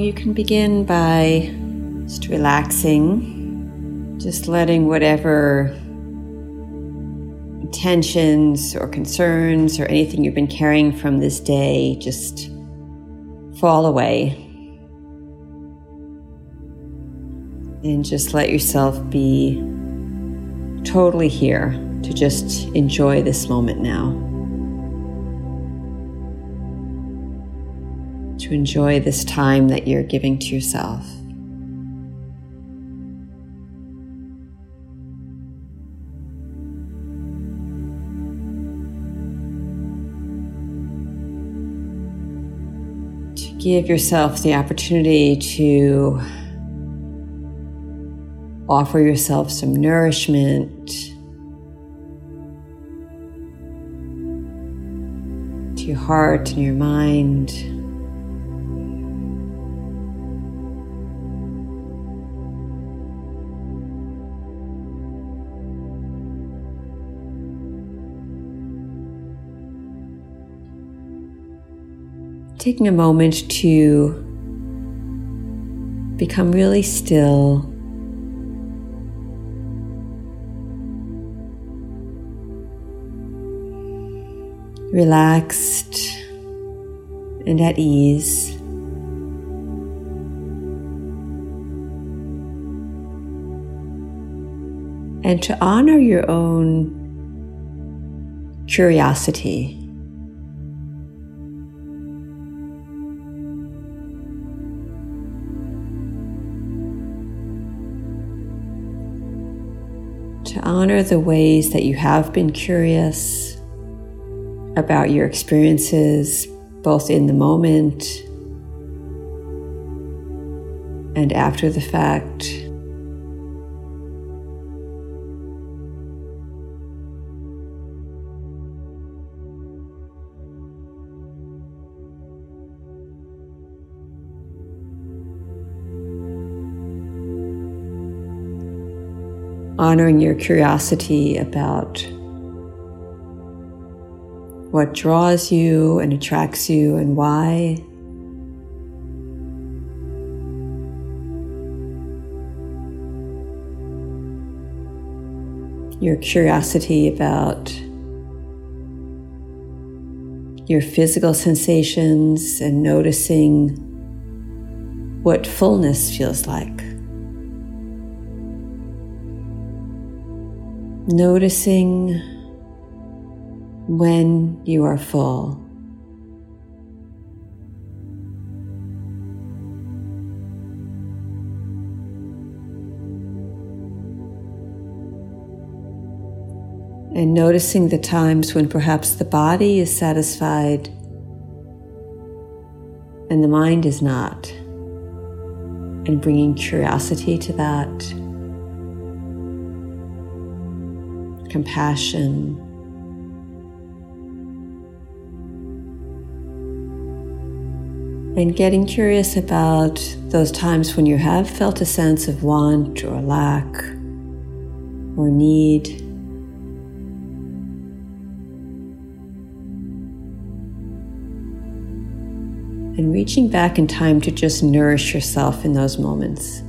You can begin by just relaxing, just letting whatever tensions or concerns or anything you've been carrying from this day just fall away. And just let yourself be totally here to just enjoy this moment now. To enjoy this time that you're giving to yourself. To give yourself the opportunity to offer yourself some nourishment to your heart and your mind. Taking a moment to become really still relaxed and at ease. And to honor your own curiosity. To honor the ways that you have been curious about your experiences, both in the moment and after the fact. Honoring your curiosity about what draws you and attracts you and why. Your curiosity about your physical sensations and noticing what fullness feels like. Noticing when you are full. And noticing the times when perhaps the body is satisfied and the mind is not, and bringing curiosity to that, compassion. And getting curious about those times when you have felt a sense of want or lack or need. And reaching back in time to just nourish yourself in those moments.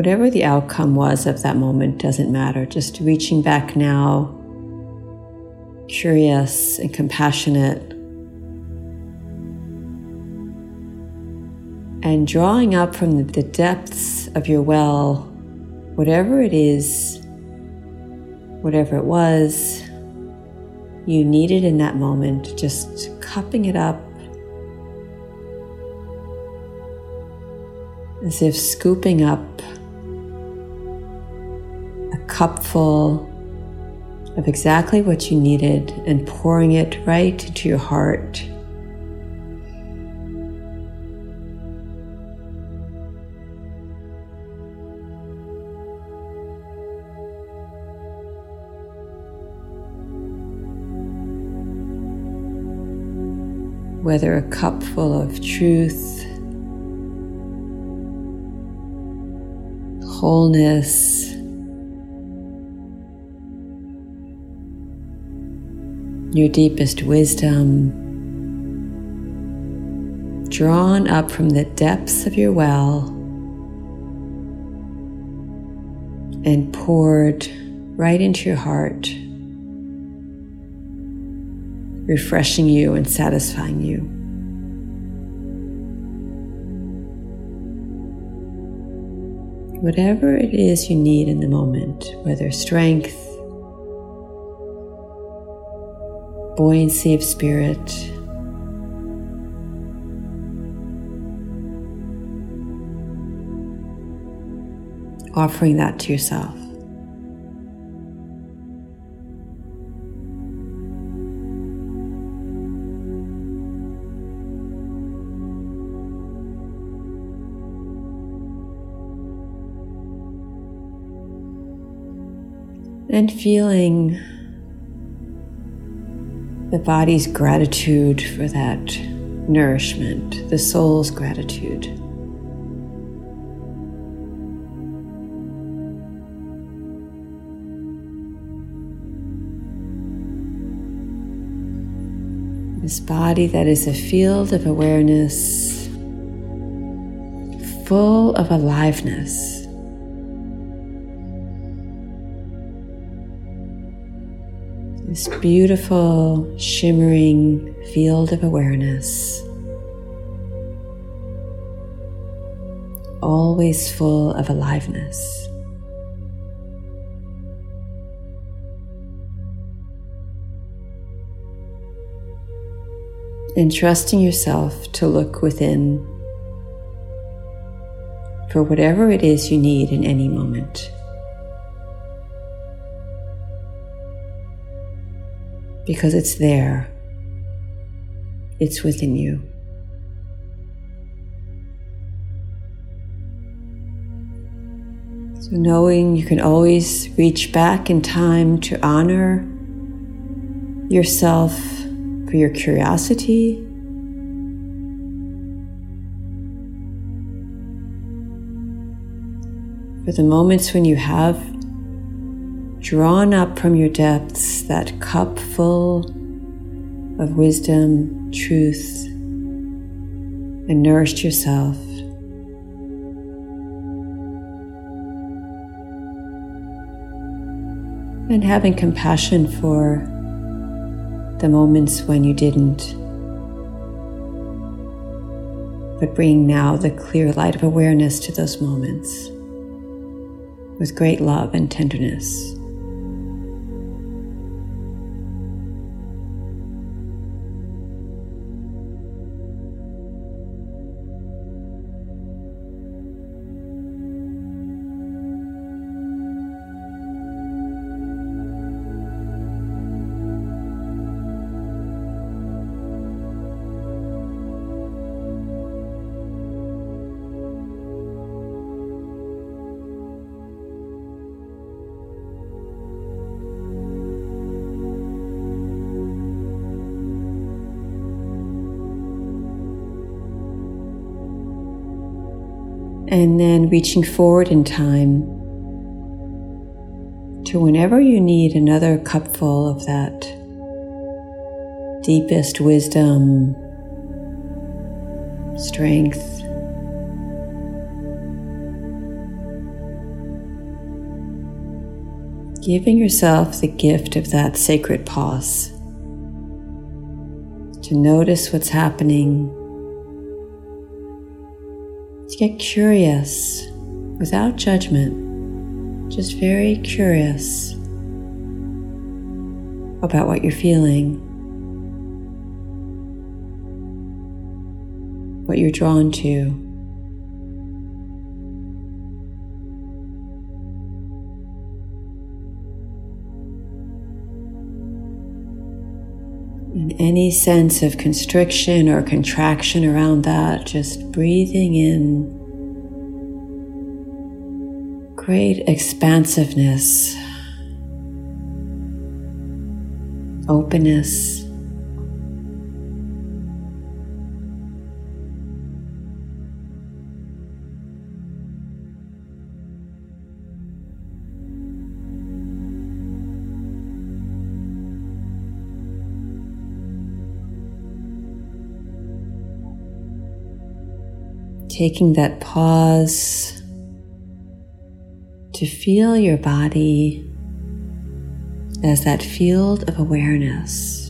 Whatever the outcome was of that moment doesn't matter, just reaching back now, curious and compassionate and drawing up from the depths of your well, whatever it is, whatever it was you needed in that moment, just cupping it up as if scooping up cupful of exactly what you needed and pouring it right into your heart. whether a cup full of truth, wholeness, your deepest wisdom, drawn up from the depths of your well and poured right into your heart, refreshing you and satisfying you. Whatever it is you need in the moment, whether strength, buoyancy of spirit, offering that to yourself. And feeling the body's gratitude for that nourishment, the soul's gratitude. This body that is a field of awareness, full of aliveness. This beautiful, shimmering field of awareness, always full of aliveness. and trusting yourself to look within for whatever it is you need in any moment. Because it's there, it's within you. So, knowing you can always reach back in time to honor yourself for your curiosity. For the moments when you have drawn up from your depths that cup full of wisdom, truth, and nourished yourself. And having compassion for the moments when you didn't. But bring now the clear light of awareness to those moments with great love and tenderness. And then reaching forward in time to whenever you need another cupful of that deepest wisdom, strength. Giving yourself the gift of that sacred pause to notice what's happening get curious without judgment, just very curious about what you're feeling, what you're drawn to. Any sense of constriction or contraction around that, just breathing in great expansiveness, openness. Taking that pause to feel your body as that field of awareness.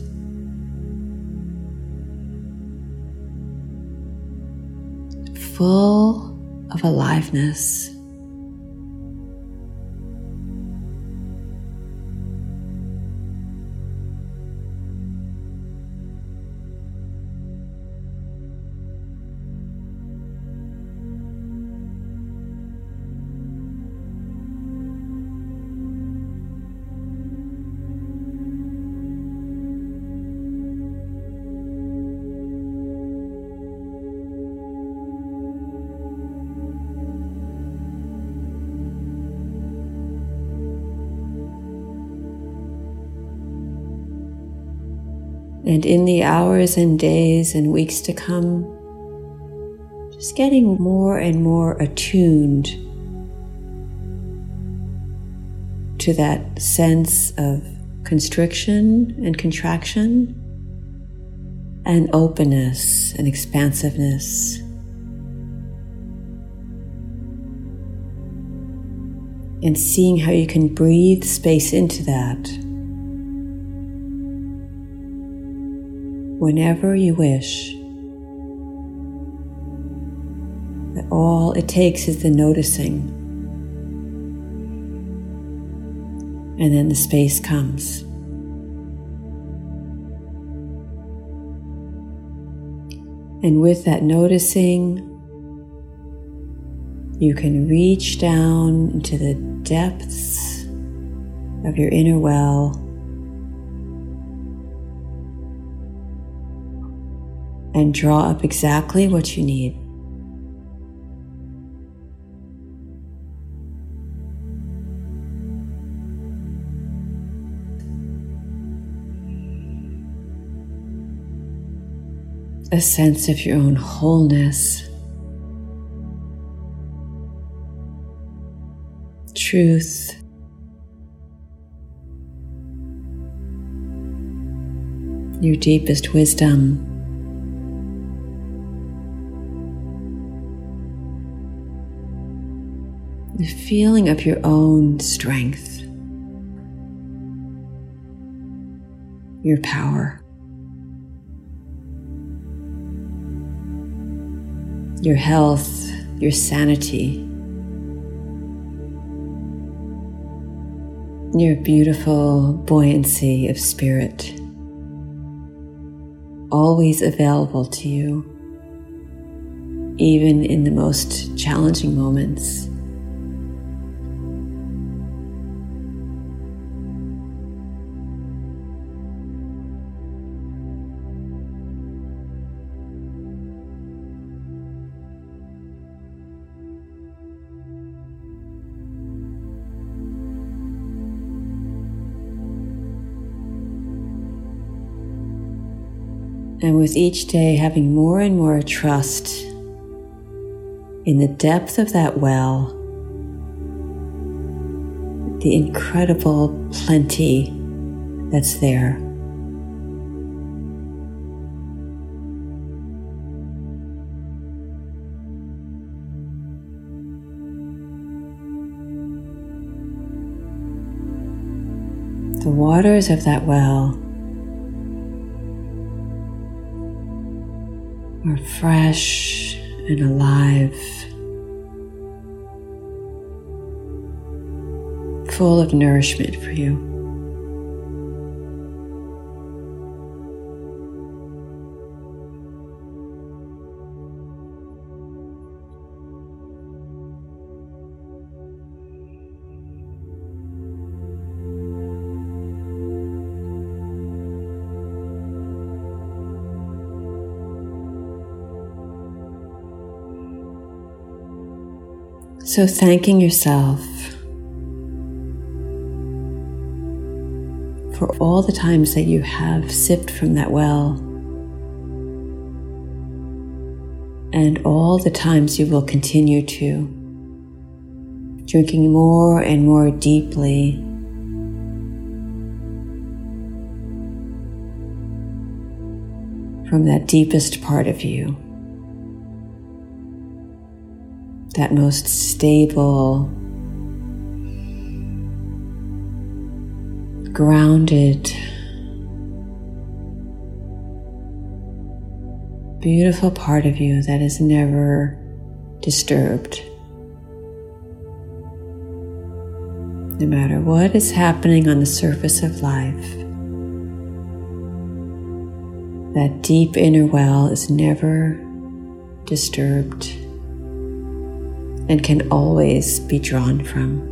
Full of aliveness. And in the hours and days and weeks to come, just getting more and more attuned to that sense of constriction and contraction and openness and expansiveness. And seeing how you can breathe space into that. Whenever you wish. That all it takes is the noticing. And then the space comes. And with that noticing, you can reach down into the depths of your inner well and draw up exactly what you need. A sense of your own wholeness, truth. Your deepest wisdom. Feeling of your own strength, your power, your health, your sanity, your beautiful buoyancy of spirit, always available to you, even in the most challenging moments. And with each day, having more and more trust in the depth of that well, the incredible plenty that's there. The waters of that well are fresh and alive, full of nourishment for you. So, thanking yourself for all the times that you have sipped from that well, and all the times you will continue to, drinking more and more deeply. From that deepest part of you. That most stable, grounded, beautiful part of you that is never disturbed. No matter what is happening on the surface of life, that deep inner well is never disturbed and can always be drawn from.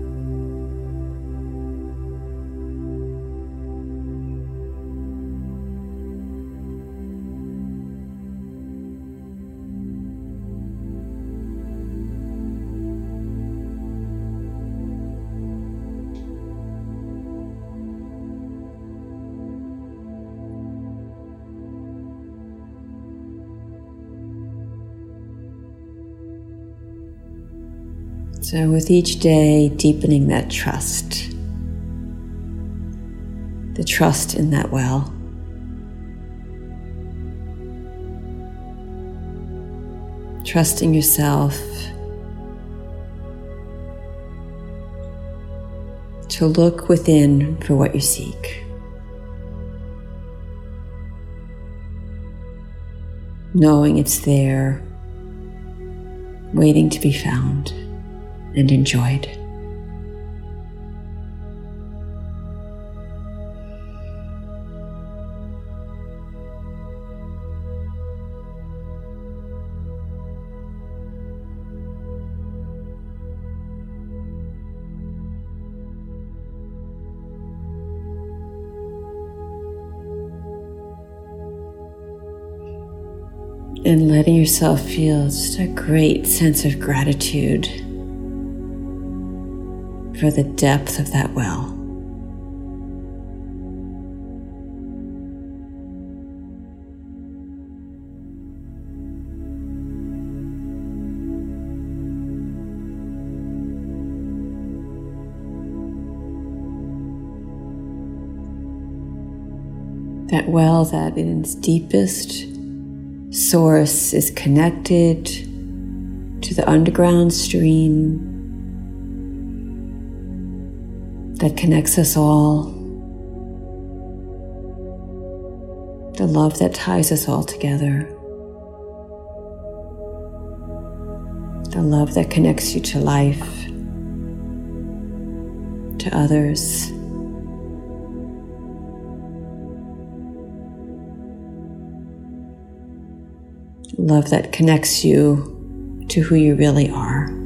So, with each day, deepening that trust, the trust in that well. Trusting yourself to look within for what you seek. Knowing it's there, waiting to be found and enjoyed. and letting yourself feel just a great sense of gratitude for the depth of that well. That well that in its deepest source is connected to the underground stream that connects us all, the love that ties us all together, the love that connects you to life, to others. Love that connects you to who you really are.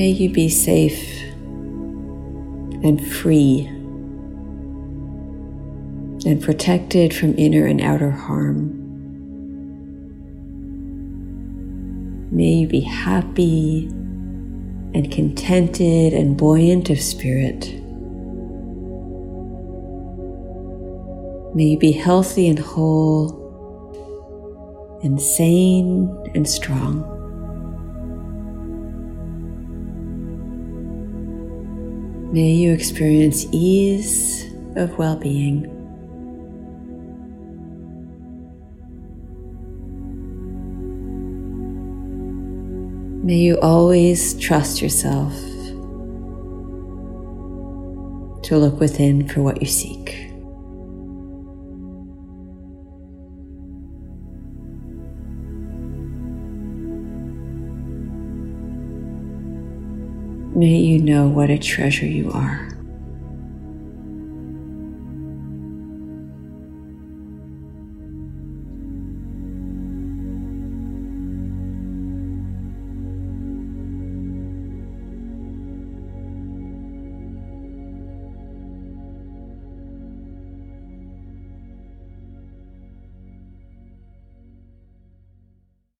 May you be safe and free and protected from inner and outer harm. May you be happy and contented and buoyant of spirit. May you be healthy and whole and sane and strong. May you experience ease of well being. May you always trust yourself to look within for what you seek. May you know what a treasure you are.